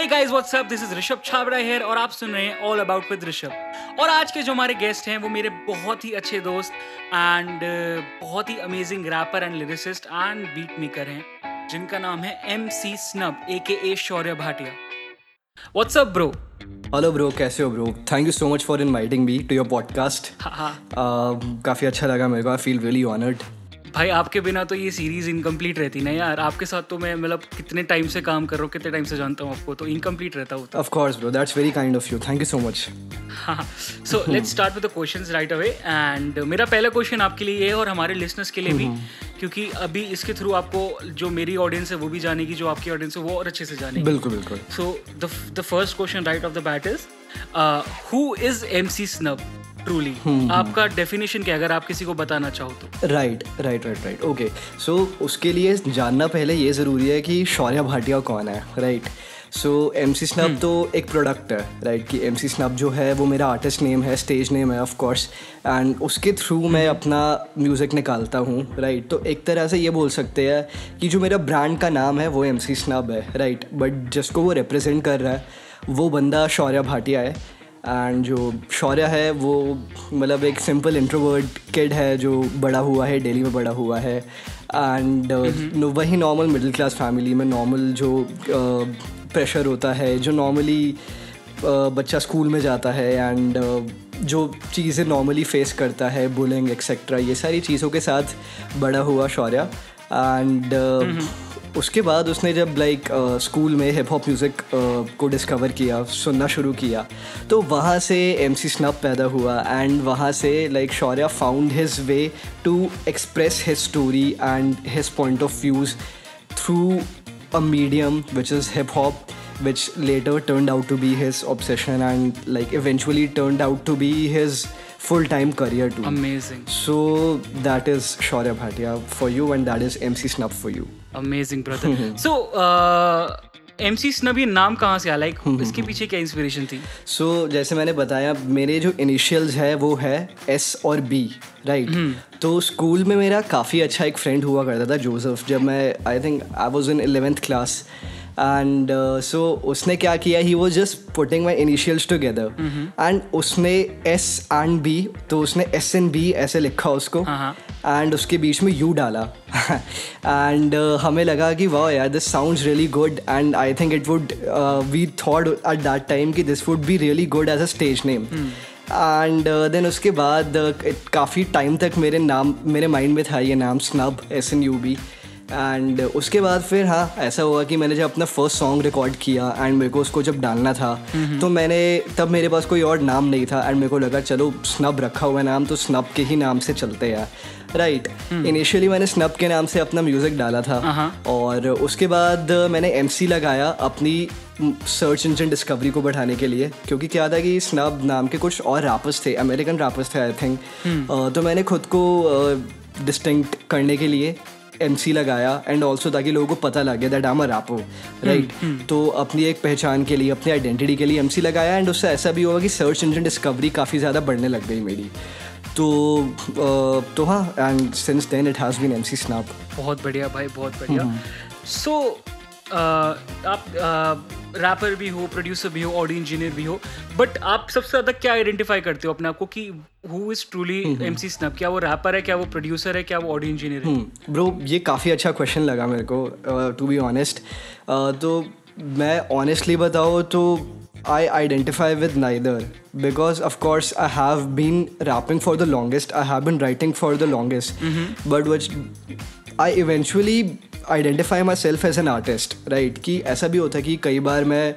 Hey guys what's up this is Rishabh Chhabra here और आप सुन रहे हैं ऑल अबाउट विद ऋषभ और आज के जो हमारे गेस्ट हैं वो मेरे बहुत ही अच्छे दोस्त एंड बहुत ही amazing rapper and lyricist and beat maker हैं जिनका नाम है M C Snub A K A Shaurya Bhatia what's up bro hello bro कैसे हो bro thank you so much for inviting me to your podcast काफ़ी अच्छा लगा मेरे को. आई फील रियली ऑनर्ड भाई आपके बिना तो ये सीरीज़ इनकम्प्लीट रहती ना यार। आपके साथ तो मैं मतलब कितने टाइम से काम कर रहा हूँ कितने टाइम से जानता हूँ आपको तो इनकम्प्लीट रहता हूँ of course bro that's very kind of you thank you so much हाँ so let's start with the questions right away and मेरा पहला क्वेश्चन आपके लिए है और हमारे लिसनर्स के लिए भी क्योंकि अभी इसके थ्रू आपको जो मेरी ऑडियंस है वो भी जानेगी जो आपकी ऑडियंस है वो और अच्छे से जानेगी। बिल्कुल बिल्कुल। So the the first question right off the bat is who is M C Snub truly आपका डेफिनेशन क्या है, अगर आप किसी को बताना चाहो तो? Right right right right okay so उसके लिए जानना पहले ये ज़रूरी है कि शौर्य भाटिया कौन है right so M C snub तो एक प्रोडक्ट है राइट कि एम सी स्नब जो है वो मेरा आर्टिस्ट नेम है स्टेज नेम है ऑफ़ कोर्स एंड उसके थ्रू मैं अपना म्यूज़िक निकालता हूँ राइट तो एक तरह से ये बोल सकते हैं कि जो मेरा ब्रांड का नाम है वो एम सी स्नब है राइट बट जिसको वो रिप्रेजेंट कर रहा है वो बंदा शौर्य भाटिया है। एंड जो शौर्य है वो मतलब एक सिंपल इंट्रोवर्ट किड है जो बड़ा हुआ है दिल्ली में बड़ा हुआ है। एंड वही नॉर्मल मिडिल क्लास फैमिली में नॉर्मल जो प्रेशर होता है जो नॉर्मली बच्चा स्कूल में जाता है एंड जो चीज़ें नॉर्मली फेस करता है बुलिंग एक्सेट्रा ये सारी चीज़ों के साथ बड़ा हुआ शौर्य। एंड उसके बाद उसने जब लाइक स्कूल में हिप हॉप म्यूज़िक को डिस्कवर किया सुनना शुरू किया तो वहाँ से एम सी स्नप पैदा हुआ एंड वहाँ से like Shaurya found his way to express his story and his point of views through a medium which is hip hop which later turn out to be his obsession and like eventually turn out to be his full time career to amazing so that is Shaurya Bhatia for you and that is M C Snub for you amazing brother so M C Snubby नाम कहाँ से आया? Like इसके पीछे क्या inspiration थी? सो so, जैसे मैंने बताया मेरे जो इनिशियल्स है वो है एस और बी राइट तो स्कूल में मेरा काफ़ी अच्छा एक फ्रेंड हुआ करता था जोसेफ जब मैं I think I was in eleventh class and so उसने क्या किया? ही वो just putting my initials together and उसने एस एंड बी तो उसने एस एन बी ऐसे लिखा उसको। हाँ एंड उसके बीच में यू डाला। एंड हमें लगा कि वाह यार this sounds really good and I think it would we thought at that time कि this would be really good as a stage name and then उसके बाद uh, काफ़ी टाइम तक मेरे नाम मेरे माइंड में था ये नाम Snub S N U B and उसके बाद फिर हाँ ऐसा हुआ कि मैंने जब अपना फ़र्स्ट सॉन्ग रिकॉर्ड किया एंड मेरे को उसको जब डालना था तो मैंने तब मेरे पास कोई और नाम नहीं था एंड मेरे को लगा चलो स्नब रखा हुआ नाम तो स्नब के ही नाम से चलते हैं। राइट इनिशियली मैंने स्नब के नाम से अपना म्यूज़िक डाला था और उसके बाद मैंने एमसी लगाया अपनी सर्च इंजन डिस्कवरी को बढ़ाने के लिए क्योंकि क्या था कि स्नब नाम के कुछ और रैपर्स थे अमेरिकन रैपर्स थे आई थिंक तो मैंने खुद को डिस्टिंक्ट करने के लिए एमसी लगाया एंड ऑल्सो ताकि लोगों को पता लग गया दैट आम अ रैपो राइट तो अपनी एक पहचान के लिए अपनी आइडेंटिटी के लिए एमसी लगाया एंड उससे ऐसा भी हुआ कि सर्च इंजन डिस्कवरी काफ़ी ज़्यादा बढ़ने लग गई मेरी। तो तो हाँ and since then it has been M C Snap बहुत बढ़िया भाई बहुत बढ़िया। सो आप रैपर भी हो प्रोड्यूसर भी हो ऑडियो इंजीनियर भी हो बट आप सबसे ज़्यादा क्या आइडेंटिफाई करते हो अपने आप को कि who is truly M C Snub क्या वो रैपर है क्या वो प्रोड्यूसर है क्या वो ऑडियो इंजीनियर है ब्रो ये काफ़ी अच्छा क्वेश्चन लगा मेरे को टू बी ऑनेस्ट तो मैं ऑनेस्टली बताऊँ तो I identify with neither because, of course, I have been rapping for the longest. I have been writing for the longest. But which I eventually identify myself as an artist right कि ऐसा भी होता है कि कई बार मैं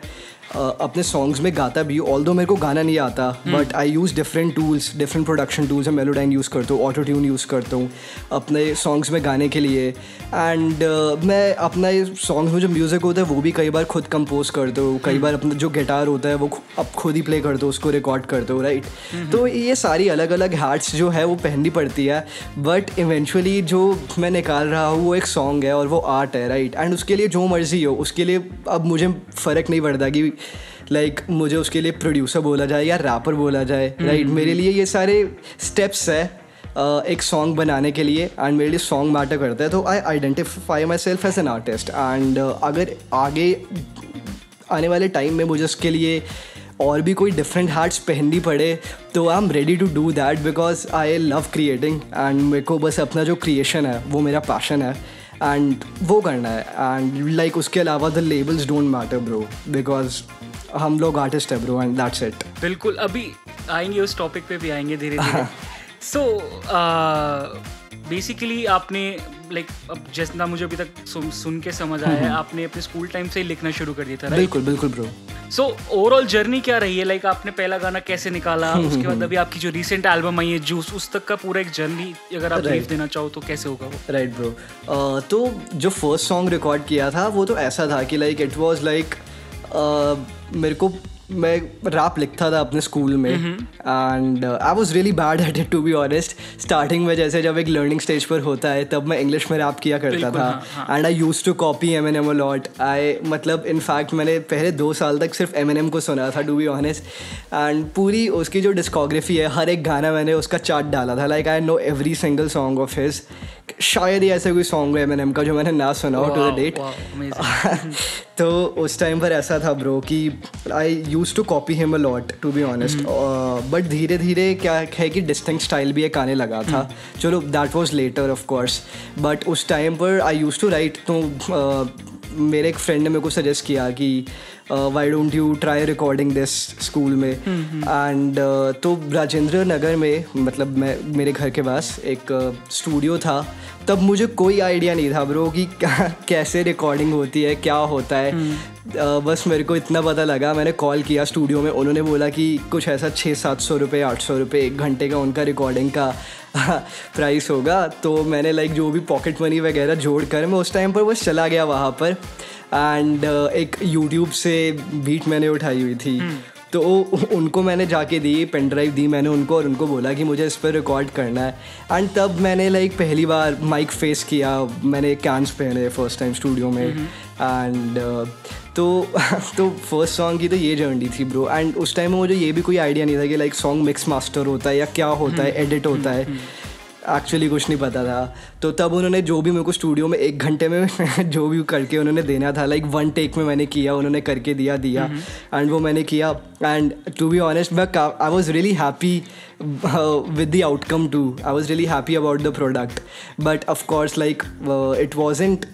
अपने songs में गाता भी ऑल दो मेरे को गाना नहीं आता but I use different tools different production tools मैं मेलोडाइन यूज़ करता हूँ ऑटो ट्यून यूज़ करता हूँ अपने सॉन्ग्स में गाने के लिए। एंड uh, मैं अपना सॉन्ग्स में जो म्यूज़िक होता है वो भी कई बार खुद कंपोज करता हूँ। कई बार अपना जो गिटार होता है वो अब खुद ही प्ले करते हो उसको रिकॉर्ड करते हो राइट तो ये सारी अलग अलग हैट्स जो है वो पहननी पड़ती है। बट इवेंचुअली जो मैं निकाल रहा हूँ वो एक सॉन्ग है और वो आर्ट है राइट एंड उसके लिए जो मर्ज़ी हो उसके लिए अब मुझे फ़र्क नहीं पड़ता कि लाइक like, मुझे उसके लिए प्रोड्यूसर बोला जाए या रैपर बोला जाए राइट मेरे लिए ये सारे स्टेप्स है uh, एक सॉन्ग बनाने के लिए एंड मेरे लिए सॉन्ग मैटर करता है। तो I identify myself as an artist and अगर आगे आने वाले टाइम में मुझे उसके लिए और भी कोई डिफरेंट हैट्स पहननी पड़े तो I am ready to do that because I love creating and मेरे को बस अपना जो क्रिएशन है वो मेरा पैशन है। एंड वो करना है। एंड लाइक उसके अलावा the labels don't matter bro because हम लोग आर्टिस्ट है ब्रो एंड दैट्स इट बिल्कुल अभी आएँगे उस टॉपिक पे भी आएँगे धीरे धीरे सो बेसिकली आपने लाइक अब जितना मुझे अभी तक सुन, सुन के समझ आया है आपने अपने स्कूल टाइम से ही लिखना शुरू कर दिया था बिल्कुल बिल्कुल ब्रो सो ओवरऑल जर्नी क्या रही है? लाइक like, आपने पहला गाना कैसे निकाला? उसके बाद अभी आपकी जो रिसेंट एल्बम आई है जूस उस तक का पूरा एक जर्नी अगर आप ब्रीफ देना चाहो तो कैसे होगा वो? राइट ब्रो तो जो फ़र्स्ट सॉन्ग रिकॉर्ड किया था वो तो ऐसा था कि लाइक इट वॉज़ लाइक मेरे को मैं रैप लिखता था अपने स्कूल में and I was really bad at it to be honest starting में जैसे जब एक लर्निंग स्टेज पर होता है तब मैं इंग्लिश में रैप किया करता था। And I use to copy Eminem a lot I मतलब इनफैक्ट मैंने पहले दो साल तक सिर्फ़ एम एन एम को सुना था टू बी ऑनेस्ट एंड पूरी उसकी जो डिस्कोग्राफी है हर एक गाना मैंने उसका चार्ट डाला था। Like I know every single song of his शायद ही ऐसा कोई सॉन्ग है मैंने का जो मैंने ना सुना हो टू द डेट तो उस टाइम पर ऐसा था ब्रो कि I use to copy him a lot to be honest but धीरे धीरे क्या है कि डिस्टिंग स्टाइल भी एक आने लगा था। Hmm. चलो that was later of course but उस टाइम पर आई यूज़ टू राइट तो uh, मेरे एक फ्रेंड ने मेरे को सजेस्ट किया कि why don't you try recording this school में? एंड uh, तो राजेंद्र नगर में मतलब मैं मेरे घर के पास एक स्टूडियो uh, था। तब मुझे कोई आइडिया नहीं था ब्रो कि कैसे रिकॉर्डिंग होती है क्या होता है। uh, बस मेरे को इतना पता लगा, मैंने कॉल किया स्टूडियो में, उन्होंने बोला कि कुछ ऐसा छः सात सौ रुपये आठ सौ रुपये एक घंटे का उनका रिकॉर्डिंग का प्राइस होगा। तो मैंने लाइक जो भी पॉकेट मनी वगैरह जोड़ कर, मैं उस टाइम पर बस चला गया वहाँ पर। एंड एक यूट्यूब से बीट मैंने उठाई हुई थी। hmm. तो उनको मैंने जाके दी पेन ड्राइव दी मैंने उनको और उनको बोला कि मुझे इस पर रिकॉर्ड करना है। एंड तब मैंने लाइक पहली बार माइक फेस किया मैंने कैंस पहने फ़र्स्ट टाइम स्टूडियो में। एंड uh, तो तो फ़र्स्ट सॉन्ग की तो ये जर्नी थी ब्रो एंड उस टाइम में मुझे ये भी कोई आइडिया नहीं था कि लाइक सॉन्ग मिक्स मास्टर होता है या क्या होता है एडिट होता है। एक्चुअली कुछ नहीं पता था। तो तब उन्होंने जो भी मेरे को स्टूडियो में एक घंटे में जो भी करके उन्होंने देना था लाइक वन टेक में मैंने किया उन्होंने करके दिया दिया। एंड वो मैंने किया। एंड टू बी ऑनेस्ट मैं I was really happy with the outcome too I was really happy about the product but of course like it wasn't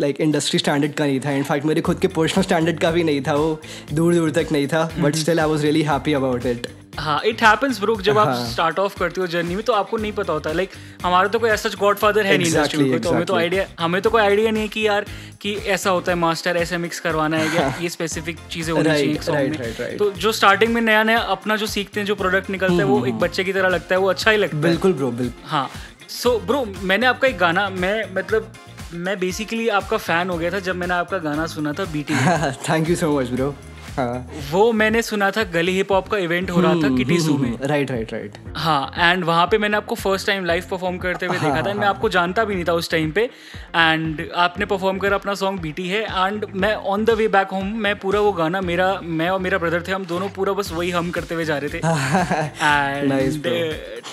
like industry standard का नहीं था. इनफैक्ट मेरे खुद के पर्सनल स्टैंडर्ड का भी नहीं था. वो दूर दूर तक नहीं था but still I was really happy about it हाँ इट हैपेंस ब्रो जब आप स्टार्ट ऑफ़ करते हो जर्नी में तो आपको नहीं पता होता. लाइक हमारा तो कोई ऐसा गॉडफादर है नहीं इंडस्ट्री में तो हमें तो आइडिया हमें तो कोई आइडिया नहीं है कि यार कि ऐसा होता है मास्टर ऐसे मिक्स करवाना है या ये स्पेसिफिक चीज़ें होनी चाहिए तो जो स्टार्टिंग में नया नया अपना जो सीखते हैं जो प्रोडक्ट निकलता है वो हम्म, एक बच्चे की तरह लगता है वो अच्छा ही लगता है. बिल्कुल ब्रो बिल्कुल. हाँ. सो ब्रो मैंने आपका एक गाना मैं मतलब मैं बेसिकली आपका फ़ैन हो गया था जब मैंने आपका गाना सुना था BT thank you so much bro वो मैंने सुना था गली हिप हॉप का इवेंट हो रहा था किटी जू में। राइट राइट राइट हाँ एंड वहाँ पे मैंने आपको फ़र्स्ट टाइम लाइव परफॉर्म करते हुए देखा था। मैं हाँ। आपको जानता भी नहीं था उस टाइम पे। एंड आपने परफॉर्म कर अपना सॉन्ग बीटी है। एंड मैं on the way back home मैं पूरा वो गाना मेरा मैं और मेरा ब्रदर थे हम दोनों पूरा बस वही हम करते हुए जा रहे थे। एंड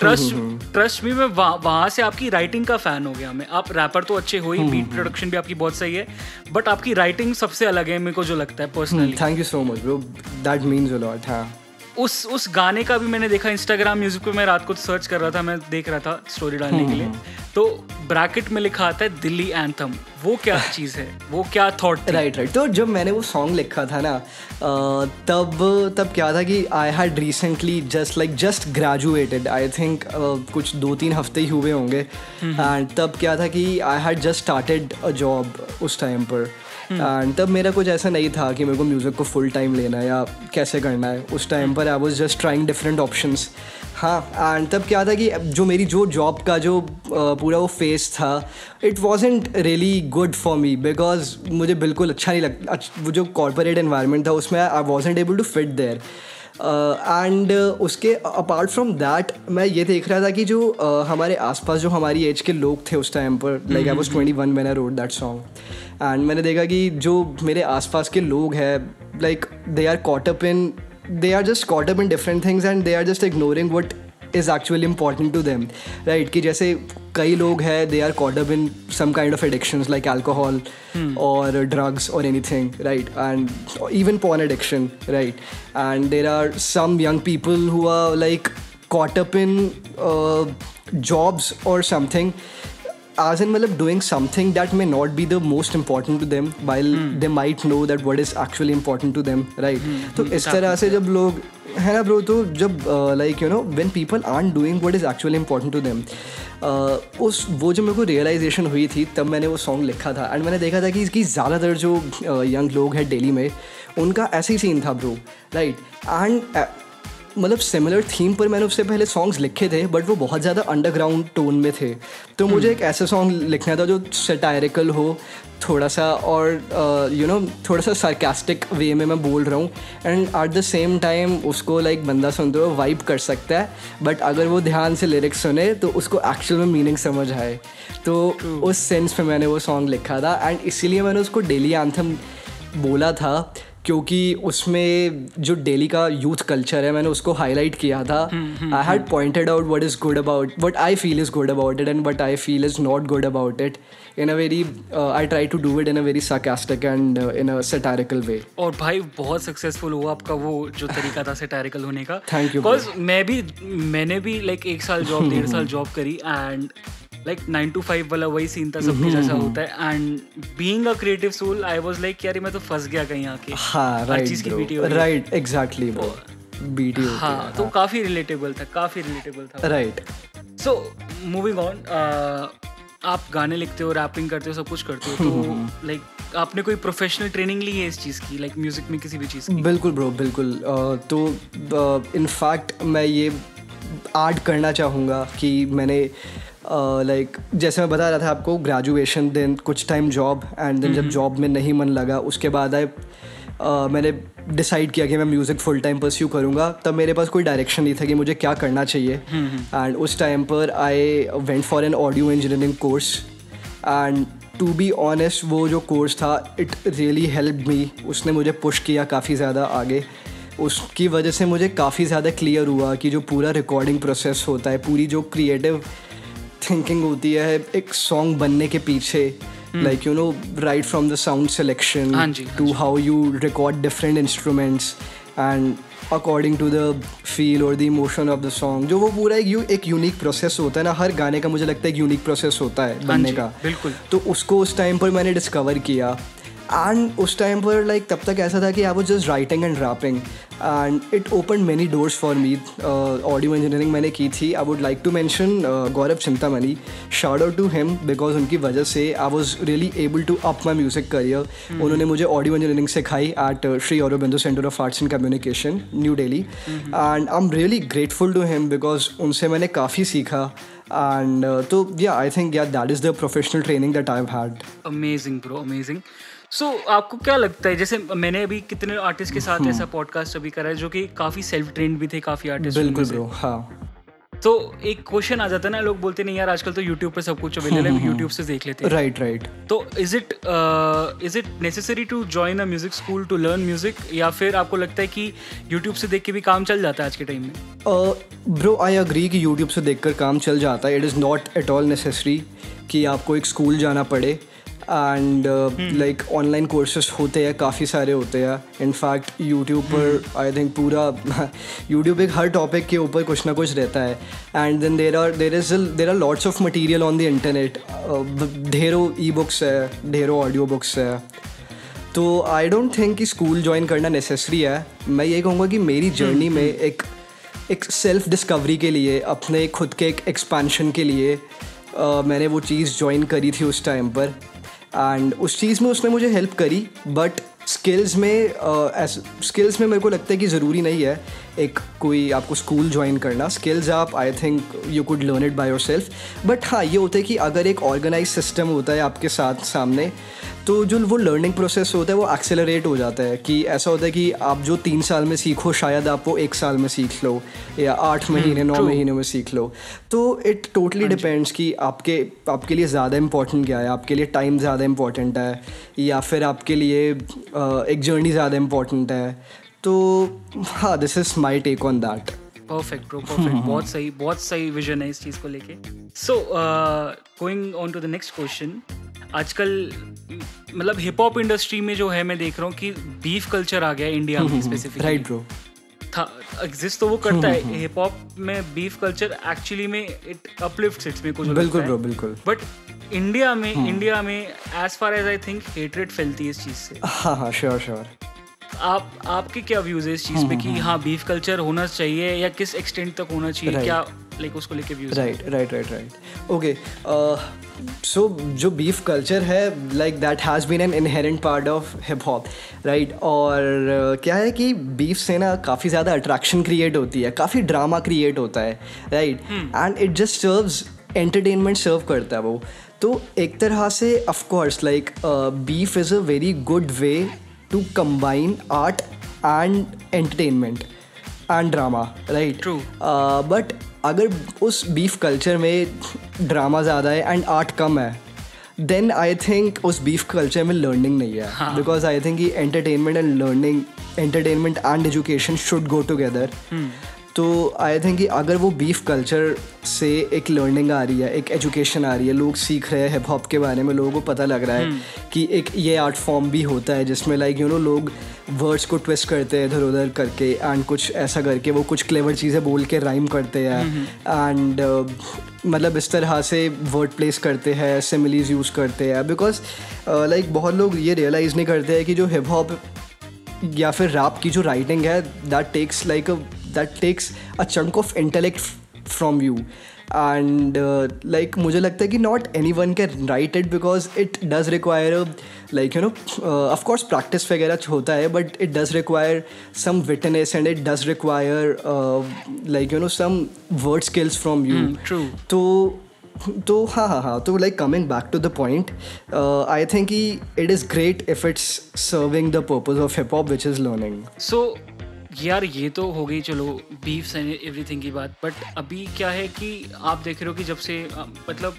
ट्रस्ट ट्रस्ट भी मैं वहाँ से आपकी राइटिंग का फ़ैन हो गया मैं। आप रैपर तो अच्छे हो ही बीट हम्म, प्रोडक्शन हम्म। भी आपकी बहुत सही है। बट आपकी राइटिंग सबसे अलग है मेरे को जो लगता है personally thank you so much bro that means a lot हाँ। उस उस गाने का भी मैंने देखा इंस्टाग्राम म्यूज़िक पे। मैं रात को सर्च कर रहा था मैं देख रहा था स्टोरी डालने के लिए। हम्म, हम्म। तो ब्रैकेट में लिखा आता है दिल्ली एंथम वो क्या चीज़ है? वो क्या थॉट राइट राइट तो जब मैंने वो सॉन्ग लिखा था ना तब तब क्या था कि I had recently just like just graduated I think कुछ दो तीन हफ़्ते ही हुए होंगे। एंड हम्म, तब क्या था कि I had just started a job उस टाइम पर। एंड तब मेरा कुछ ऐसा नहीं था कि मेरे को म्यूज़िक को फुल टाइम लेना है या कैसे करना है उस टाइम पर I was just trying different option हाँ एंड तब क्या था कि जो मेरी जो जॉब का जो पूरा वो फेस था it wasn't really good for me because मुझे बिल्कुल अच्छा नहीं लग वो जो कॉरपोरेट इन्वायरमेंट था उसमें I wasn't able to fit there and uh, उसके अपार्ट फ्रॉम दैट मैं ये देख रहा था कि जो uh, हमारे आसपास जो हमारी एज के लोग थे उस टाइम पर like I was twenty one man I wrote that song and मैंने देखा कि जो मेरे आसपास के लोग हैं like they are caught up in they are just caught up up in different things and they are just ignoring what is actually important to them right कि जैसे कई लोग हैं they are caught up in some kind of addictions like alcohol और drugs और anything right and even porn addiction right and there are some young people who are like caught in jobs और jobs or something as in मतलब doing something that may not be the most important to them while they might know that what is actually important to them right? तो इस तरह से जब लोग है ना ब्रो तो जब like you know when people are doing what is actually important to them उस वो जो मेरे को रियलाइजेशन हुई थी तब मैंने वो सॉन्ग लिखा था। एंड मैंने देखा था कि इसकी ज़्यादातर जो यंग लोग हैं दिल्ली में उनका ऐसे ही सीन था ब्रो राइट एंड मतलब सिमिलर थीम पर मैंने उससे पहले सॉन्ग्स लिखे थे बट वो बहुत ज़्यादा अंडरग्राउंड टोन में थे। तो मुझे एक ऐसा सॉन्ग लिखना था जो सेटायरिकल हो थोड़ा सा और you uh, know you know, थोड़ा सा सार्केस्टिक वे में मैं बोल रहा हूँ। And at the same time उसको लाइक like, बंदा सुनते हुए वाइब कर सकता है बट अगर वो ध्यान से लिरिक्स सुने तो उसको एक्चुअल में मीनिंग समझ आए। तो उस सेंस में मैंने वो सॉन्ग लिखा था एंड इसीलिए मैंने उसको डेली आंथम बोला था। क्योंकि उसमें जो डेली का यूथ कल्चर है मैंने उसको हाईलाइट किया था। I had pointed out what is good about what I feel is good about it and what I feel is not good about it in a very I try to do it in a very sarcastic and in a satirical way और भाई बहुत successful हुआ आपका वो जो तरीका था सेटारिकल होने का। थैंक you, बिकॉज़ मैं भी मैंने भी लाइक like, एक साल जॉब डेढ़ साल जॉब करी and like nine to five वाला वही सीन था सबके जैसा होता है. And being a creative soul I was like यार मैं तो फंस गया कहीं आके. हाँ राइट चीज़ की बीटी हो। है। राइट एग्जैक्टली बीटी होती हाँ तो काफ़ी रिलेटेबल था काफ़ी रिलेटेबल था। राइट सो मूविंग ऑन आप गाने लिखते हो रैपिंग करते हो सब कुछ करते हो तो लाइक आपने कोई प्रोफेशनल ट्रेनिंग ली है इस चीज़ की? लाइक like म्यूज़िक में किसी भी चीज़ की? बिल्कुल ब्रो बिल्कुल. अ, तो इनफैक्ट मैं ये ऐड करना चाहूँगा कि मैंने लाइक like, जैसे मैं बता रहा था आपको ग्रेजुएशन देन कुछ टाइम जॉब एंड देन जब जॉब में नहीं मन लगा उसके बाद आई मैंने डिसाइड किया कि मैं म्यूज़िक फुल टाइम परस्यू करूँगा। तब मेरे पास कोई डायरेक्शन नहीं था कि मुझे क्या करना चाहिए। एंड उस टाइम पर I went for an audio engineering course and to be honest वो जो कोर्स था इट रियली हेल्प मी उसने मुझे पुश किया काफ़ी ज़्यादा आगे। उसकी वजह से मुझे काफ़ी ज़्यादा क्लियर हुआ कि जो पूरा रिकॉर्डिंग प्रोसेस होता है पूरी जो क्रिएटिव थिंकिंग होती है एक सॉन्ग बनने के पीछे like you know right from the sound selection हाँ हाँ to how you record different instruments and according to the feel और the emotion of the song जो वो पूरा एक यू एक यूनिक प्रोसेस होता है ना हर गाने का मुझे लगता है एक यूनिक प्रोसेस होता है बनने का। बिल्कुल। तो उसको उस टाइम पर मैंने डिस्कवर किया। एंड उस टाइम पर लाइक तब तक ऐसा था कि I was just writing and rapping and it open many doors for me audio engineering मैंने की थी. I would like to mention Gaurav Chintamani shout out to him because उनकी वजह से I was really able to up my music career उन्होंने मुझे audio engineering सिखाई at Shri Aurobindo centre of arts and communication new Delhi and I am really grateful to him because उनसे मैंने काफ़ी सीखा. एंड तो yeah I think yeah that is the professional training that I had amazing bro amazing so so, आपको क्या लगता है जैसे मैंने अभी कितने आर्टिस्ट के साथ ऐसा पॉडकास्ट अभी करा है जो कि काफ़ी सेल्फ ट्रेंड भी थे काफ़ी आर्टिस्ट बिल्कुल ब्रो हाँ। तो एक क्वेश्चन आ जाता है ना लोग बोलते नहीं यार आजकल तो यूट्यूब पे सब कुछ अवेलेबल है यूट्यूब से देख लेते हैं। राइट राइट तो is it is it necessary to join a music school to learn music या फिर आपको लगता है कि यूट्यूब से देख के भी काम चल जाता है आज के टाइम में? ब्रो आई अग्री कि यूट्यूब से देख कर काम चल जाता है। It is not at all necessary कि आपको एक स्कूल जाना पड़े। एंड लाइक ऑनलाइन कोर्सेज होते हैं काफ़ी सारे होते हैं। इनफैक्ट यूट्यूब पर आई थिंक पूरा यूट्यूब एक हर टॉपिक के ऊपर कुछ ना कुछ रहता है। And then there are there is there are lots of material on the internet ढेरों ई बुक्स है ढेरों ऑडियो बुक्स है। तो आई डोंट थिंक कि स्कूल ज्वाइन करना नेसेसरी है। मैं ये कहूँगा कि मेरी जर्नी में एक एक सेल्फ डिस्कवरी के लिए अपने खुद के एक एक्सपेंशन के लिए uh, मैंने वो चीज़ ज्वाइन करी थी उस टाइम पर। एंड उस चीज़ में उसने मुझे हेल्प करी बट स्किल्स में स्किल्स uh, में मेरे को लगता है कि ज़रूरी नहीं है। एक कोई आपको स्कूल ज्वाइन करना स्किल्स आप I think you could learn it by yourself but हाँ ये होता है कि अगर एक ऑर्गेनाइज सिस्टम होता है आपके साथ सामने तो जो वो लर्निंग प्रोसेस होता है वो एक्सेलरेट हो जाता है कि ऐसा होता है कि आप जो तीन साल में सीखो शायद आप वो एक साल में सीख लो या आठ महीने नौ महीने में सीख लो। तो इट टोटली डिपेंड्स कि आपके आपके लिए ज़्यादा इंपॉर्टेंट क्या है आपके लिए टाइम ज़्यादा इंपॉर्टेंट है या फिर आपके लिए एक जर्नी ज़्यादा इंपॉर्टेंट है। तो हाँ this is my take on that perfect bro perfect बहुत सही बहुत सही विजन है इस चीज़ को लेके। So going on to the next question आजकल मतलब हिप हॉप इंडस्ट्री में जो है मैं देख रहा हूँ कि बीफ कल्चर आ गया इंडिया में स्पेसिफिक राइट ब्रो था एग्जिस्ट तो वो करता है। हिप हॉप में बीफ कल्चर एक्चुअली में इट अपलिफ्ट इट्स में कुछ बिल्कुल ब्रो बिल्कुल। बट इंडिया में इंडिया में as far as I think hatred फैलती है इस चीज़ से। हाँ हाँ श्योर श्योर आप आपके क्या व्यूज़ है इस चीज़ पे कि हाँ बीफ कल्चर होना चाहिए या किस एक्सटेंट तक होना चाहिए? Right. क्या लाइक उसको लेके views right right right right okay so जो बीफ कल्चर है like that has been an inherent part of hip hop right और uh, क्या है कि बीफ से ना काफ़ी ज़्यादा अट्रैक्शन क्रिएट होती है काफ़ी ड्रामा क्रिएट होता है right and it just serves entertainment serve करता है वो। तो एक तरह से of course like beef is a very good way to combine art and entertainment and drama right True. But अगर उस बीफ कल्चर में ड्रामा ज़्यादा है एंड आर्ट कम है देन आई थिंक उस बीफ कल्चर में लर्निंग नहीं है. Because I think entertainment and learning entertainment and education should go together तो आई थिंक कि अगर वो बीफ कल्चर से एक लर्निंग आ रही है एक एजुकेशन आ रही है लोग सीख रहे हैं हिप हॉप के बारे में लोगों को पता लग रहा है कि एक ये आर्ट फॉर्म भी होता है जिसमें लाइक यू नो लोग वर्ड्स को ट्विस्ट करते हैं इधर उधर करके एंड कुछ ऐसा करके वो कुछ क्लेवर चीज़ें बोल के राइम करते हैं एंड मतलब इस तरह से वर्ड प्लेस करते हैं सिमिलीज यूज़ करते हैं बिकॉज़ लाइक बहुत लोग ये रियलाइज़ नहीं करते हैं कि जो हिप हॉप या फिर रैप की जो राइटिंग है that takes like that takes a chunk of intellect from you and like मुझे लगता है कि not any one can write it because it does require like you know of course practice वगैरह होता है but it does require some witness and it does require like you know some word skills from you true तो तो हाँ हाँ हाँ तो like coming back to the point I think कि it is great if it's serving the purpose of hip hop which is learning so यार ये तो हो गई चलो बीफ्स एंड एवरीथिंग की बात बट अभी क्या है कि आप देख रहे हो कि जब से मतलब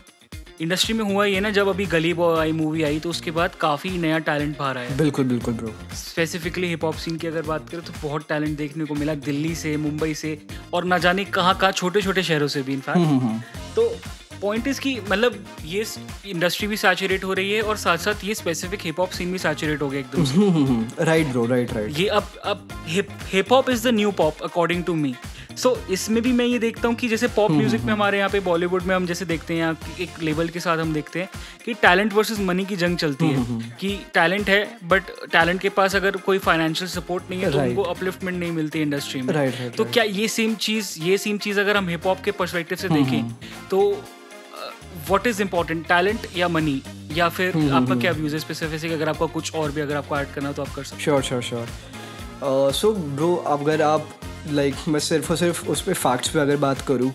इंडस्ट्री में हुआ ये ना जब अभी गली बॉय आई मूवी आई तो उसके बाद काफ़ी नया टैलेंट बाहर आया। बिल्कुल बिल्कुल bro specifically hip hop scene की अगर बात करें तो बहुत टैलेंट देखने को मिला दिल्ली से मुंबई से और ना जाने कहाँ कहाँ छोटे छोटे शहरों से भी इनफैक्ट तो पॉइंट इज़ कि मतलब ये इंडस्ट्री भी सैचुरेट हो रही है और साथ साथ ये स्पेसिफिक हिप हॉप सीन भी सैचुरेट हो गया एकदम राइट ब्रो राइट राइट ये अब अब hip hop is the new pop according to me so इसमें भी मैं ये देखता हूँ कि जैसे पॉप म्यूज़िक में हमारे यहाँ पे बॉलीवुड में हम जैसे देखते हैं यहाँ एक लेवल के साथ हम देखते हैं कि टैलेंट वर्सेस मनी की जंग चलती है। कि टैलेंट है बट टैलेंट के पास अगर कोई फाइनेंशियल सपोर्ट नहीं है तो. उनको अपलिफ्टमेंट नहीं मिलती इंडस्ट्री में। तो क्या ये सेम चीज़ ये सेम चीज़ अगर हम हिप हॉप के परस्पेक्टिव से देखें तो व्हाट इज़ इम्पोर्टेंट टैलेंट या मनी या फिर आपका क्या व्यूज़ है स्पेसिफिक अगर आपका कुछ और भी अगर आपको ऐड करना तो आप कर सकते sure sure sure so bro अगर आप लाइक like, मैं सिर्फ़ और सिर्फ़ उस पर फैक्ट्स पे अगर बात करूँ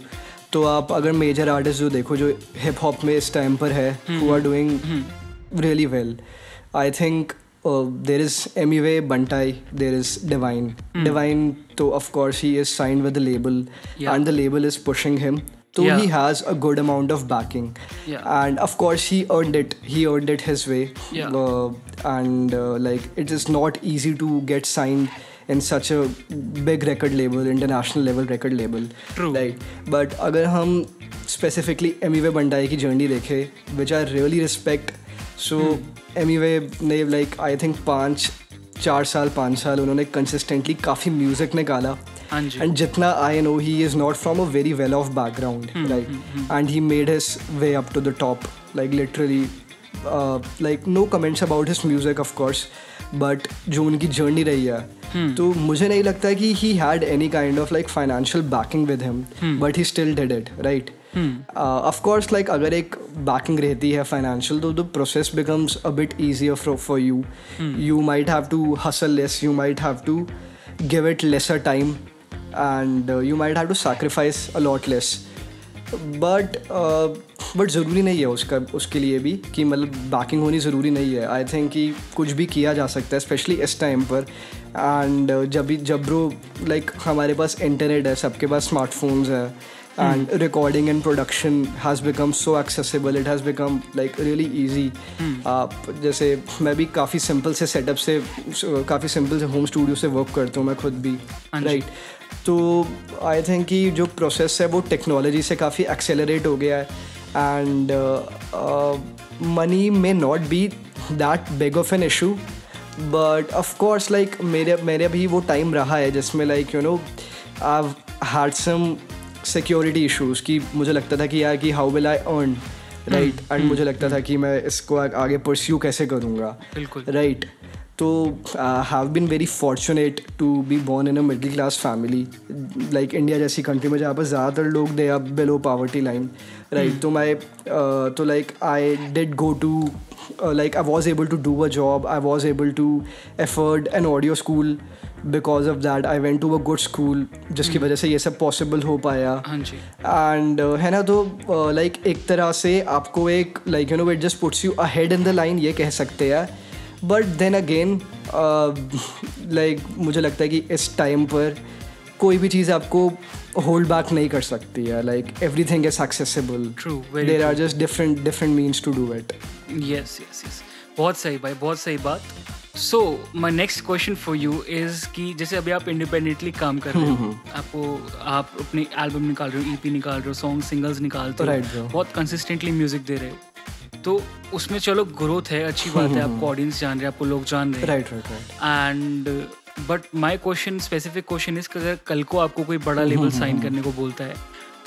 तो आप अगर मेजर आर्टिस्ट जो देखो जो हिप हॉप में इस टाइम पर है who are doing really well I think there is Emiway Bantai there is Divine Divine तो of course he is signed with the label and the label is pushing him तो Yeah. he has a good amount of backing Yeah. and of course he earned it he earned it his way Yeah. uh, and uh, like it is not easy to get signed in such a big record label international level record label True. right but अगर हम specifically Amy वे बंडाई की journey देखें which I really respect so Emiway ने like I think पाँच चार साल पाँच साल उन्होंने consistently काफ़ी म्यूज़िक निकाला हाँ हाँ एंड जितना I know he is not from a very well off background like and he made his way up to the top like literally like no comments about his music of course but जो उनकी journey रही है हम्म। तो मुझे नहीं लगता कि he had any kind of like financial backing with him but he still did it right of course like अगर एक बैकिंग रहती है फाइनेंशियल तो the process becomes a bit easier for for you you might have to hustle less you might have to give it lesser time time यू माइट you might have to sacrifice a lot less. बट but ज़रूरी नहीं है उसका उसके लिए भी कि मतलब बैकिंग होनी ज़रूरी नहीं है। आई थिंक कि कुछ भी किया जा सकता है स्पेशली इस टाइम पर। एंड जब भी जब ब्रो लाइक हमारे पास इंटरनेट है सबके पास स्मार्टफोन्स है and recording and production has become so accessible it has become like really easy आप जैसे मैं भी काफ़ी सिंपल से सेटअप से काफ़ी सिंपल से होम स्टूडियो से वर्क करता हूँ मैं खुद भी राइट जी। राइट तो आई थिंक कि जो प्रोसेस है वो टेक्नोलॉजी से काफ़ी एक्सेलरेट हो गया है। And money may not be that big of an issue but of course like मेरे मेरे भी वो टाइम रहा है जिसमें like you know I had some security issues कि मुझे लगता था कि यार कि how will I earn right and मुझे लगता था कि मैं इसको आगे परस्यू कैसे करूँगा बिल्कुल। तो have been very fortunate to be born in a middle class family like India जैसी कंट्री में जहाँ पर ज़्यादातर लोग they are below poverty line right तो मैं uh, तो like I did go to like I was able to do a job I was able to afford an audio school because of that I went to a good school जिसकी वजह से ये सब possible हो पाया. हाँ जी. And है ना तो लाइक एक तरह से आपको एक like you know it just puts you ahead in the line ये कह सकते हैं. बट देन अगेन लाइक मुझे लगता है कि इस टाइम पर कोई भी चीज़ आपको होल्ड बैक नहीं कर सकती है। Like everything is accessible there are just different different means to do it yes yes yes बहुत सही भाई बहुत सही बात। So my next question for you is कि जैसे अभी आप इंडिपेंडेंटली काम कर रहे हो आपको आप अपने एल्बम निकाल रहे हो ईपी निकाल रहे हो सॉन्ग सिंगल्स निकालते हो बहुत कंसिस्टेंटली म्यूज़िक दे रहे हो। तो उसमें चलो ग्रोथ है अच्छी बात है आपको ऑडियंस जान रहे हैं आपको लोग जान रहे हैं। Right right right and but my question specific question is अगर कल को आपको कोई बड़ा लेबल साइन करने को बोलता है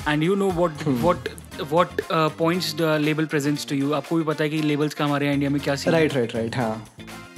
and you know what what what points the label presents to you आपको भी पता है कि लेबल्स का हमारे इंडिया में क्या राइट राइट राइट हाँ।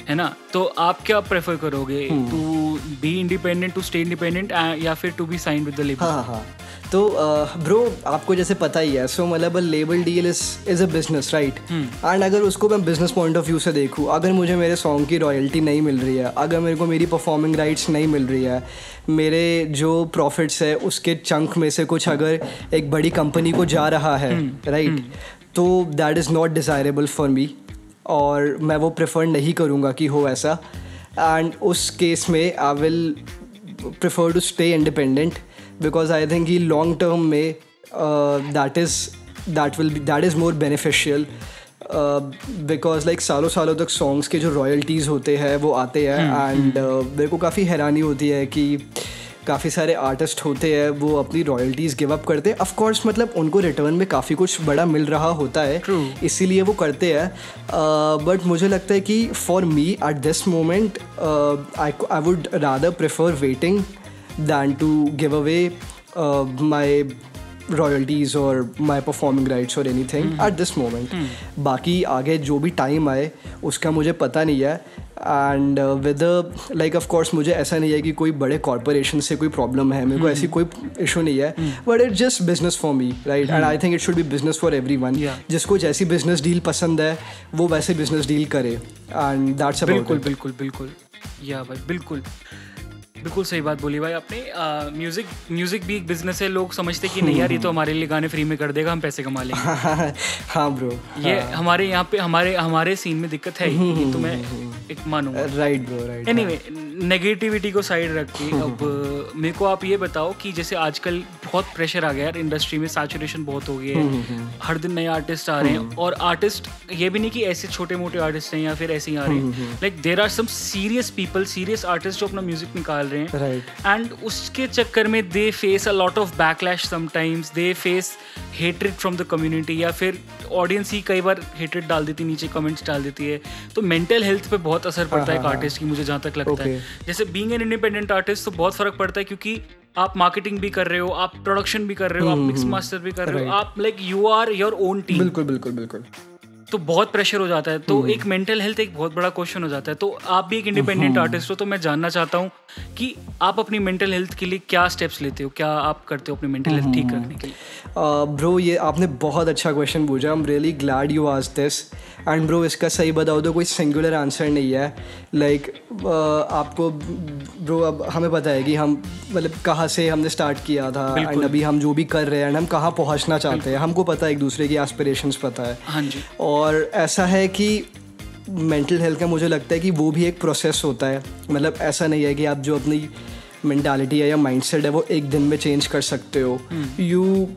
है ना? तो आप क्या प्रेफर करोगे? To be independent to stay independent या फिर to be sign with the label हाँ हाँ। तो ब्रो आपको जैसे पता ही है सो मतलब label deal is is a business right and अगर उसको मैं बिज़नेस पॉइंट ऑफ़ व्यू से देखूँ अगर मुझे मेरे सॉन्ग की रॉयल्टी नहीं मिल रही है अगर मेरे को मेरी परफॉर्मिंग राइट्स नहीं मिल रही है मेरे जो प्रॉफिट्स है उसके चंक में से कुछ अगर एक बड़ी कंपनी को जा रहा है राइट तो that is not desirable for me और मैं वो प्रेफर नहीं करूँगा कि हो ऐसा। एंड उस केस में I will prefer to stay independent because I think कि long term में uh, that is that will be that is more beneficial because like सालों सालों तक सॉन्ग्स के जो रॉयल्टीज़ होते हैं वो आते हैं एंड मेरे को काफ़ी हैरानी होती है कि काफ़ी सारे आर्टिस्ट होते हैं वो अपनी रॉयल्टीज़ गिव अप करते हैं। ऑफकोर्स मतलब उनको रिटर्न में काफ़ी कुछ बड़ा मिल रहा होता है. इसीलिए वो करते हैं। बट uh, मुझे लगता है कि for me at this moment I I would rather prefer waiting than to give away my royalties और माई परफॉर्मिंग राइट्स और anything at this moment बाकी आगे जो भी टाइम आए उसका मुझे पता नहीं है। And with like of course मुझे ऐसा नहीं है कि कोई बड़े कॉरपोरेशन से कोई प्रॉब्लम है। मेरे को ऐसी कोई इशू नहीं है। But it just business for me right and I think it should be business for everyone जिसको जैसी बिज़नेस डील पसंद है वो वैसे बिज़नेस डील करे। एंड दैट्स बिल्कुल बिल्कुल बिल्कुल। या भाई बिल्कुल। बिल्कुल सही बात बोली भाई आपने। म्यूज़िक म्यूज़िक भी एक बिज़नेस है लोग समझते कि नहीं यार ये तो हमारे लिए गाने फ्री में कर देगा हम पैसे कमा लेंगे। हाँ ब्रो ये हमारे यहाँ पे हमारे हमारे सीन में दिक्कत है ही तो मैं एक मानूँगा। Right bro right anyway negativity को साइड रख के अब मेरे को आप ये बताओ कि जैसे आजकल बहुत प्रेशर आ गया यार इंडस्ट्री में सैचुरेशन बहुत हो गई है। हर दिन नए आर्टिस्ट आ रहे हैं और आर्टिस्ट ये भी नहीं कि ऐसे छोटे मोटे आर्टिस्ट हैं या फिर ऐसे ही आ रहे हैं। Like there are some serious people serious artist जो अपना म्यूज़िक निकाल रहे हैं। एंड उसके चक्कर में they face a lot of backlash sometimes they face hatred from the community या फिर ऑडियंस ही कई बार हेटरेड डाल देती है नीचे कमेंट्स डाल देती है। तो मेंटल हेल्थ पे बहुत असर पड़ता है एक आर्टिस्ट की मुझे जहाँ तक लगता है। जैसे बीइंग एन इंडिपेंडेंट आर्टिस्ट तो बहुत फ़र्क पड़ता है क्योंकि आप मार्केटिंग भी कर रहे हो आप प्रोडक्शन भी कर रहे हो आप मिक्स मास्टर भी कर रहे हो आप like you are your own team बिल्कुल बिल्कुल बिल्कुल। तो बहुत प्रेशर हो जाता है। तो एक मेंटल हेल्थ एक बहुत बड़ा क्वेश्चन हो जाता है। तो आप भी एक इंडिपेंडेंट आर्टिस्ट हो तो मैं जानना चाहता हूँ कि आप अपनी मेंटल हेल्थ के लिए क्या स्टेप्स लेते हो? क्या आप करते हो अपनी मेंटल हेल्थ ठीक रखने के लिए? ब्रो ये आपने बहुत अच्छा क्वेश्चन पूछा। I am really glad you आज दिस एंड ब्रो इसका सही बताओ तो कोई सिंगुलर आंसर नहीं है. लाइक like, आपको ब्रो अब हमें पता है कि हम मतलब कहाँ से हमने स्टार्ट किया था एंड अभी हम जो भी कर रहे हैं एंड हम कहाँ पहुँचना चाहते हैं हमको पता है एक दूसरे की एस्पिरेशंस पता है। हाँ जी। और ऐसा है कि मेंटल हेल्थ का मुझे लगता है कि वो भी एक प्रोसेस होता है। मतलब ऐसा नहीं है कि आप जो अपनी मैंटालिटी है या माइंडसेट है वो एक दिन में चेंज कर सकते हो। यू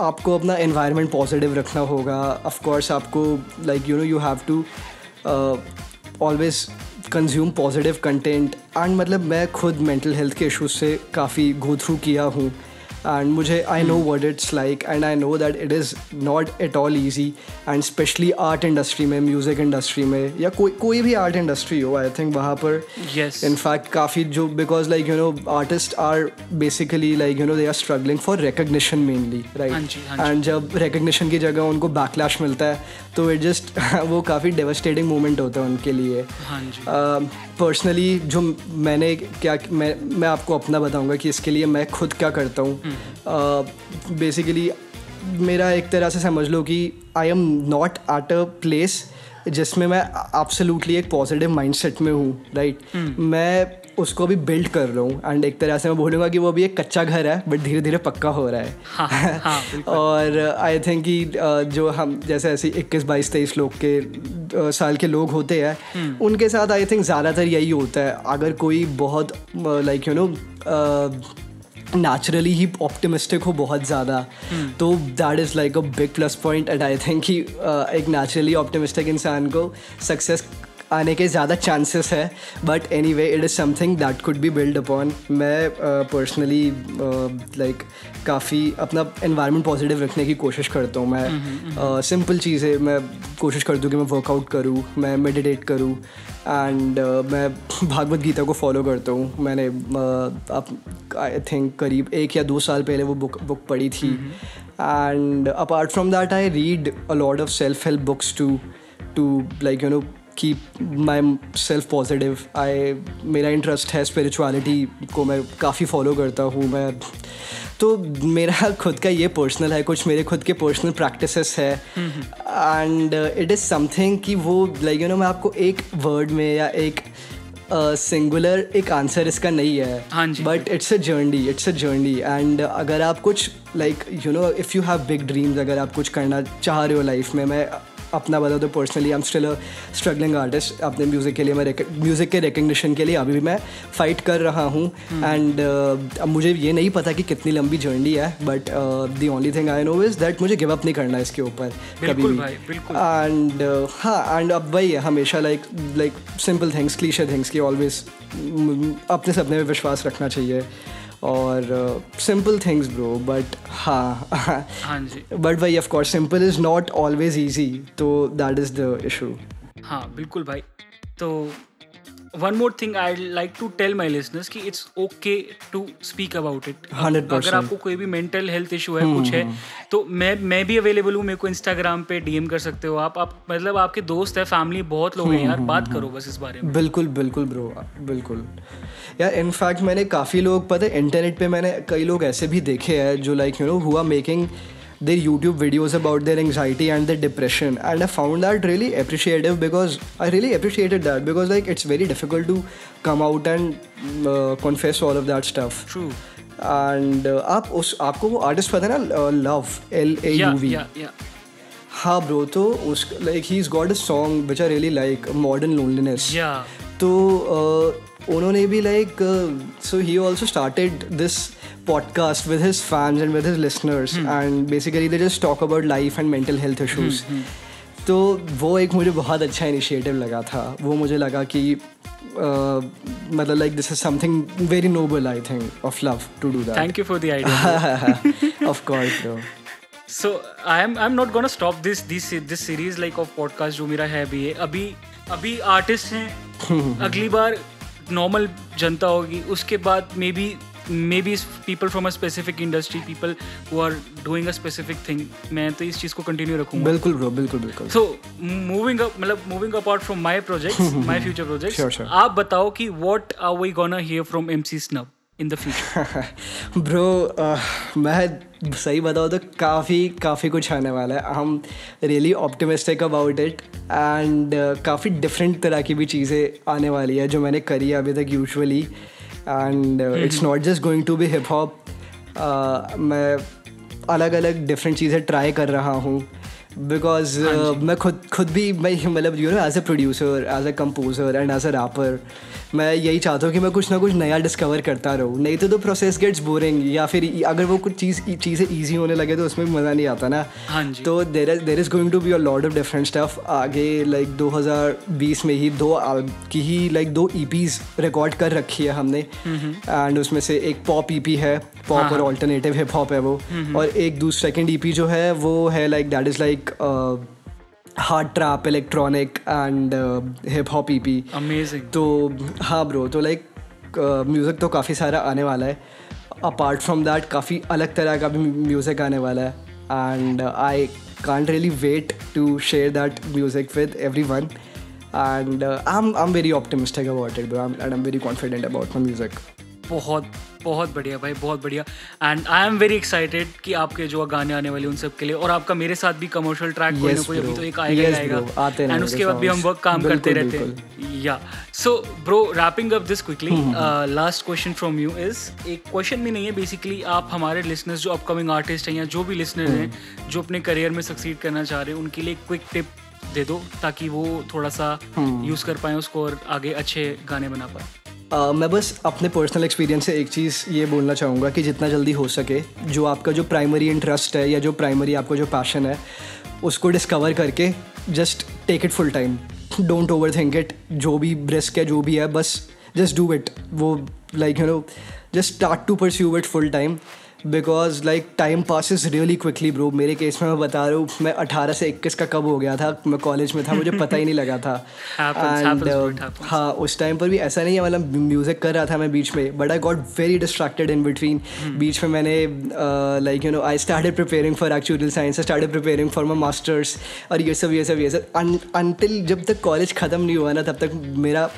आपको अपना एनवायरनमेंट पॉजिटिव रखना होगा। ऑफ़ कोर्स आपको like you know you have to always consume positive content and मतलब मैं खुद मेंटल हेल्थ के इशूज से काफ़ी गो थ्रू किया हूँ। एंड मुझे I know word it's like and I know that it is not at all easy and specially art industry में म्यूज़िक इंडस्ट्री में या कोई कोई भी आर्ट इंडस्ट्री हो आई थिंक वहाँ पर Yes. इनफैक्ट काफ़ी जो because like you know artist are basically like you know they are struggling for recognition mainly हाँ राइट जी, हाँ जी। एंड जब रिकग्निशन की जगह उनको बैकलैश मिलता है तो इट जस्ट वो काफ़ी डेवस्टेटिंग मोमेंट होता है उनके लिए। हाँ जी। पर्सनली जो मैंने क्या मैं मैं आपको अपना बताऊँगा कि इसके लिए मैं खुद क्या करता हूँ। बेसिकली मेरा एक तरह से समझ लो कि I am not at a place जिसमें मैं एब्सोल्युटली एक पॉजिटिव माइंडसेट में हूँ राइट right? मैं उसको भी बिल्ड कर रहा हूँ एंड एक तरह से मैं बोलूँगा कि वो अभी एक कच्चा घर है बट धीरे धीरे पक्का हो रहा है। हाँ हाँ और आई थिंक कि uh, जो हम जैसे ऐसे इक्कीस बाईस तेईस लोग के uh, साल के लोग होते हैं उनके साथ आई थिंक ज़्यादातर यही होता है। अगर कोई बहुत लाइक यू नो नेचुरली ही ऑप्टिमिस्टिक हो बहुत ज़्यादा तो that is like a big plus point and I think कि uh, एक नेचुरली ऑप्टिमिस्टिक इंसान को सक्सेस आने के ज़्यादा चांसेस है but anyway it is something that could be build upon मैं पर्सनली लाइक काफ़ी अपना एनवायरनमेंट पॉजिटिव रखने की कोशिश करता हूँ मैं। सिंपल चीज़ें मैं कोशिश करता हूँ कि मैं वर्कआउट करूँ मैं मेडिटेट करूँ एंड uh, मैं भागवत गीता को फॉलो करता हूँ। मैंने आई थिंक करीब एक या दो साल पहले वो बुक बुक पढ़ी थी। And apart from that I read a lot of self help books to to like you know keep myself positive I मेरा इंटरेस्ट है स्पिरिचुअलिटी को मैं काफ़ी फॉलो करता हूँ मैं। तो मेरा खुद का ये पर्सनल है कुछ मेरे खुद के पर्सनल प्रैक्टिसेस है। एंड इट इज़ समथिंग कि वो लाइक यू नो मैं आपको एक वर्ड में या एक सिंगुलर एक आंसर इसका नहीं हाँ। But it's a journey it's a journey and अगर आप कुछ like you know if you have big dreams अगर आप कुछ करना चाह रहे हो लाइफ में मैं अपना बता दो personally I am still a struggling artist अपने म्यूज़िक के लिए मैं म्यूज़िक के रिकग्निशन के लिए अभी भी मैं फाइट कर रहा हूँ. एंड अब मुझे ये नहीं पता कि कितनी लंबी जर्नी है but the only thing I know is that मुझे गिव अप नहीं करना इसके ऊपर कभी भी. एंड हाँ एंड अब वही है हमेशा like like simple things cliche things की ऑलवेज अपने सपने में विश्वास रखना चाहिए. और सिंपल थिंग्स ब्रो बट हाँ जी. बट भाई of course simple is not always easy तो दैट इज़ द इशू हाँ बिल्कुल भाई. तो one more thing I like to tell my listeners कि it's okay to speak about it 100% अगर आपको कोई भी मेंटल हेल्थ इशू है कुछ है तो मैं मैं भी अवेलेबल हूँ मेरे को इंस्टाग्राम पे डीएम कर सकते हो आप। आप मतलब आपके दोस्त है फैमिली बहुत लोग हैं यार बात करो बस इस बारे में। बिल्कुल बिल्कुल ब्रो बिल्कुल। यार इनफैक्ट मैंने काफ़ी लोग पता है इंटरनेट पे मैंने कई लोग ऐसे भी देखे हैं जो लाइक यू नो हुआ making their YouTube videos about their anxiety and their depression, and I found that really appreciative because I really appreciated that because like it's very difficult to come out and uh, confess all of that stuff. True And uh, आप उस आपको वो artist पता है ना love L A या you we या या हाँ ब्रो तो उस like he is got a song which I really like modern loneliness या तो uh, उन्होंने भी like so he also started this podcast with his fans and with his listeners and basically they just talk about life and mental health issues तो वो एक मुझे बहुत अच्छा इनिशिएटिव लगा था। वो मुझे लगा कि मतलब like this is something very noble I think of love to do that thank you for the idea of course bro so I am I am not gonna stop this this this series like of podcast जो मेरा है अभी अभी अभी artist हैं। अगली बार normal जनता होगी। उसके बाद maybe maybe people from a specific industry people who are doing a specific thing मैं तो इस चीज़ को कंटिन्यू रखूँगा। बिल्कुल ब्रो बिल्कुल बिल्कुल। सो मूविंग अप मतलब moving apart from my projects my future projects आप बताओ कि what are we gonna hear from MC Snub in the future bro मैं सही बताऊँ तो काफ़ी काफ़ी कुछ आने वाला है। हम really optimistic about it and काफ़ी डिफरेंट तरह की भी चीज़ें आने वाली है जो मैंने करी है अभी तक usually and it's not just going to be hip hop मैं अलग अलग डिफरेंट चीज़ें ट्राई कर रहा हूँ। बिकॉज़ मैं खुद खुद भी मैं मतलब you know as a producer as a composer and as a rapper मैं यही चाहता हूँ कि मैं कुछ ना कुछ नया डिस्कवर करता रहूँ। नहीं तो तो प्रोसेस गेट्स बोरिंग या फिर अगर वो कुछ चीज़ चीज़ें ईजी होने लगे तो उसमें मज़ा नहीं आता ना। हाँ जी। तो there is there is going to be a lot of different stuff आगे लाइक 2020 में ही दो की ही लाइक दो ई ईपीज रिकॉर्ड कर रखी है हमने। एंड उसमें से एक पॉप ईपी है पॉप और ऑल्टरनेटिव हिप हॉप है वो। और एक दूसरा सेकेंड ईपी जो है वो है like that is like hard trap electronic and hip hop EP amazing तो हाँ ब्रो तो लाइक म्यूज़िक तो काफ़ी सारा आने वाला है. अपार्ट फ्रॉम दैट काफ़ी अलग तरह का भी म्यूज़िक आने वाला है. And I can't really wait to share that music with everyone and I am I am very optimistic about it I am very confident about my music बहुत बहुत बढ़िया भाई बहुत बढ़िया। And I am very excited कि आपके जो गाने आने वाले उन सब के लिए और आपका मेरे साथ भी कमर्शियल ट्रैक कोई ना Yes, कोई अभी तो एक आएगा Yes, आएगा। एंड उसके बाद भी हम वर्क काम करते बिल्कुल, रहते हैं या so bro wrapping up this quickly last question from you is एक क्वेश्चन भी नहीं है बेसिकली आप हमारे लिसनर्स जो अपकमिंग आर्टिस्ट हैं या जो भी लिसनर हैं जो अपने करियर में सक्सीड करना चाह रहे हैं उनके लिए क्विक टिप दे दो ताकि वो थोड़ा सा यूज़ कर पाए उसको और आगे अच्छे गाने बना पाए। मैं बस अपने पर्सनल एक्सपीरियंस से एक चीज़ ये बोलना चाहूँगा कि जितना जल्दी हो सके, जो आपका जो प्राइमरी इंटरेस्ट है या जो प्राइमरी आपका जो पैशन है, उसको डिस्कवर करके just take it full time don't overthink it जो भी ब्रिस्क है, जो भी है, बस जस्ट डू इट वो like you know just start to pursue it full time because like time passes really quickly bro मेरे केस में मैं बता रहा हूँ मैं 18 से 21 का कब हो गया था मैं कॉलेज में था मुझे पता ही नहीं लगा था। Happens, happens, bro, it happens. हाँ उस टाइम पर भी ऐसा नहीं है मतलब म्यूज़िक कर रहा था मैं बीच में but I got very distracted in between बीच में मैंने like you know I started preparing for actual science I started preparing for my masters और ये सब ये सब ये सब। अनटिल जब तक कॉलेज ख़त्म नहीं हुआ ना तब तक मेरा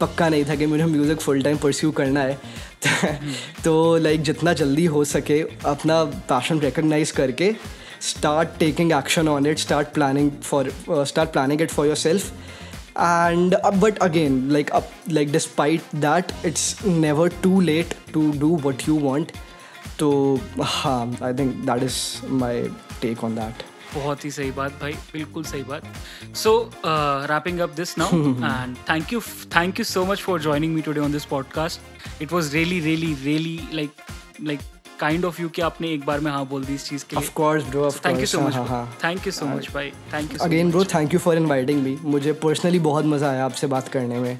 पक्का नहीं था कि मुझे म्यूज़िक फुल टाइम परस्यू करना है। तो लाइक जितना जल्दी हो सके, अपना पैशन रिकग्नाइज करके start taking action on it start planning for start planning it for yourself and but again like up like despite that it's never too late to do what you want तो हाँ I think that is my take on that बहुत ही सही बात भाई बिल्कुल सही बात। So wrapping up this now and thank you thank you so much for joining me today on this podcast it was really really really like like kind of you कि आपने एक बार में हाँ बोल दी इस चीज़ के लिए। Of course bro of thank you so much. Thank you so much भाई। Thank you again bro thank you for inviting me मुझे पर्सनली बहुत मज़ा आया आपसे बात करने में।